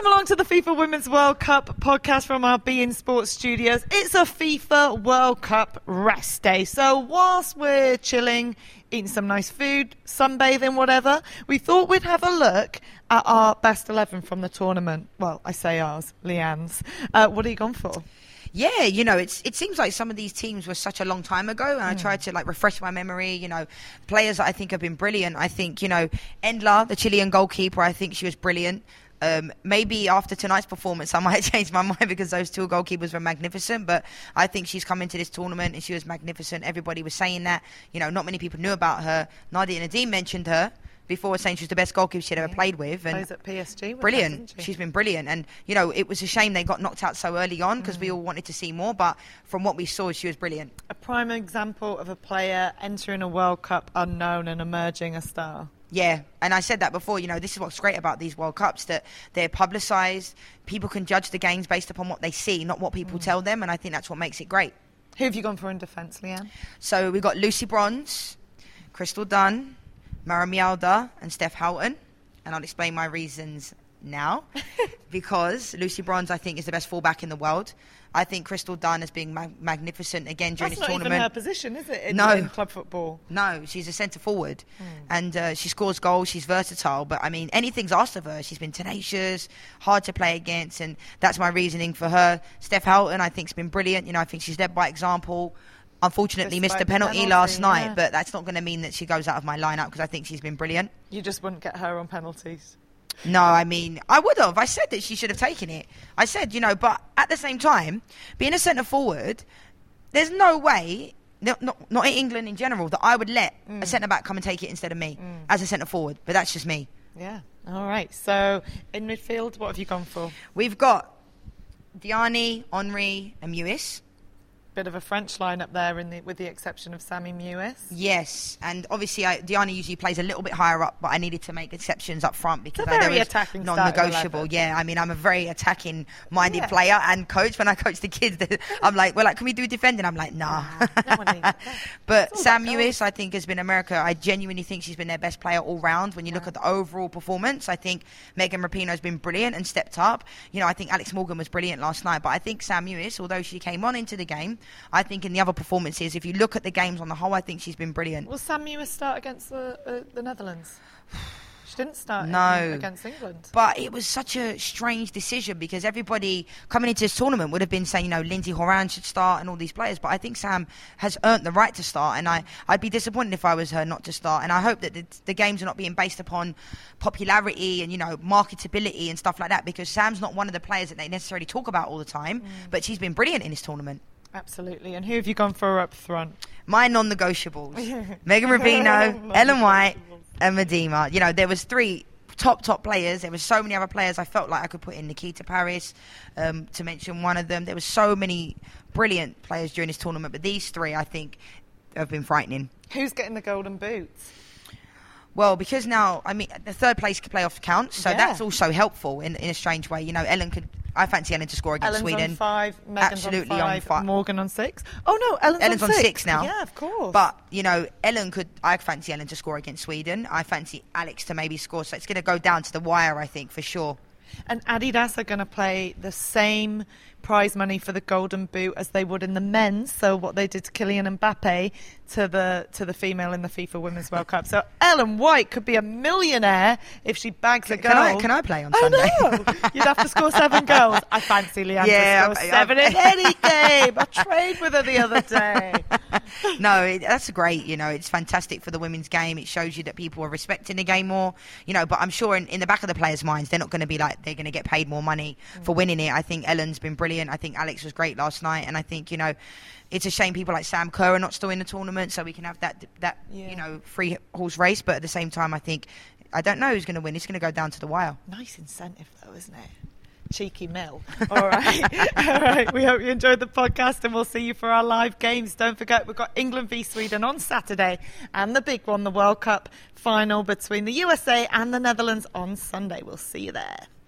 Welcome along to the FIFA Women's World Cup podcast from our beIN Sports studios. It's a FIFA World Cup rest day. So, whilst we're chilling, eating some nice food, sunbathing, whatever, we thought we'd have a look at our best 11 from the tournament. Well, I say ours, Lianne's. Uh, what are you gone for? Yeah, you know, it's it seems like some of these teams were such a long time ago, and I tried to like refresh my memory. You know, players that I think have been brilliant. I think you know Endler, the Chilean goalkeeper. I think she was brilliant. Um, maybe after tonight's performance, I might change my mind because those two goalkeepers were magnificent. But I think she's come into this tournament and she was magnificent. Everybody was saying that. You know, not many people knew about her. Nadia Nadim mentioned her before, saying she was the best goalkeeper she'd ever played with. And Plays at PSG. brilliant. isn't she? She's been brilliant, and you know it was a shame they got knocked out so early on because Mm. we all wanted to see more. But from what we saw, she was brilliant. a prime example of a player entering a World Cup unknown and emerging a star. Yeah, and I said that before. You know, this is what's great about these World Cups that they're publicised. People can judge the games based upon what they see, not what Mm. people tell them, and I think that's what makes it great. Who have you gone for in defence, Lianne? So we've got Lucy Bronze, Crystal Dunn, Maren Mjelde, and Steph Houghton, and I'll explain my reasons now. because Lucy Bronze, I think, is the best fullback in the world. I think Crystal Dunn has been mag- magnificent again during That's this not even tournament. her position, is it? In, No. in club football. No, she's a centre forward, Hmm. and uh, she scores goals. She's versatile, but I mean, anything's asked of her. She's been tenacious, hard to play against, and that's my reasoning for her. Steph Houghton, I think, has been brilliant. You know, I think she's led by example. Unfortunately, missed a penalty, penalty, last night, but that's not going to mean that she goes out of my lineup because I think she's been brilliant. You just wouldn't get her on penalties. No, I mean, I would have. I said that she should have taken it. I said, you know, but at the same time, being a centre forward, there's no way, no- not, not in England in general, that I would let a mm. centre back come and take it instead of me mm. as a centre forward. But that's just me. Yeah. All right. So in midfield, what have you gone for? We've got Diani, Henry, and Mewis. Bit of a French lineup there, in the, with the exception of Sammy Mewis. Yes, and obviously I, Diani usually plays a little bit higher up, but I needed to make exceptions up front because a I- very there was attacking non-negotiable. Yeah, I mean I'm a very attacking-minded Yeah. player and coach. When I coach the kids, I'm like, well, like, can we do defending? I'm like, nah. no one needs that. but Sam Mewis, I think, has been America. I genuinely think she's been their best player all round. When you look at the overall performance, I think Megan Rapinoe has been brilliant and stepped up. You know, I think Alex Morgan was brilliant last night, but I think Sam Mewis, although she came on into the game, I think in the other performances, if you look at the games on the whole, I think she's been brilliant. Will Sam Mewis start against the, uh, the Netherlands? She didn't start No. against England. But it was such a strange decision because everybody coming into this tournament would have been saying, you know, Lindsey Horan should start and all these players. But I think Sam has earned the right to start, and I, I'd be disappointed if I was her not to start. And I hope that the, the games are not being based upon popularity and, you know, marketability and stuff like that because Sam's not one of the players that they necessarily talk about all the time, but she's been brilliant in this tournament. Absolutely. And who have you gone for up front? My non-negotiables: Megan Rapinoe, Ellen White, and Miedema. You know, there was three top top players. There was so many other players. I felt like I could put in Nikita Parris um, to mention one of them. There were so many brilliant players during this tournament, but these three, I think, have been frightening. Who's getting the golden boots? Well, because now, I mean, the third place playoff counts, so Yeah. that's also helpful in, in a strange way. You know, Ellen could. I fancy Ellen to score against Ellen's Sweden. on five, Megan's Absolutely on on five, Morgan on six. Oh no, Ellen's, Ellen's on six now. Yeah, of course. But you know, Ellen could. I fancy Ellen to score against Sweden. I fancy Alex to maybe score. So it's going to go down to the wire, I think, for sure. And Adidas are going to play the same prize money for the Golden Boot as they would in the men's. So what they did to Kylian Mbappe to the to the female in the FIFA Women's World Cup. So Ellen White could be a millionaire if she bags a goal. Can I- can I play on I Sunday? know. You'd have to score seven goals. I fancy Lianne Yeah, to score I- I- seven in any game. I trained with her the other day. no, it, that's great. You know, it's fantastic for the women's game. It shows you that people are respecting the game more. You know, but I'm sure in, in the back of the players' minds, they're not going to be like they're going to get paid more money for mm. winning it. I think Ellen's been brilliant. I think Alex was great last night, and I think you know, it's a shame people like Sam Kerr are not still in the tournament, so we can have that that Yeah. you know free horse race. But at the same time, I think I don't know who's going to win. It's going to go down to the wire. Nice incentive, though, isn't it? Cheeky mill. All right. All right. We hope you enjoyed the podcast and we'll see you for our live games. Don't forget, we've got England v Sweden on Saturday and the big one, the World Cup final between the USA and the Netherlands on Sunday. We'll see you there.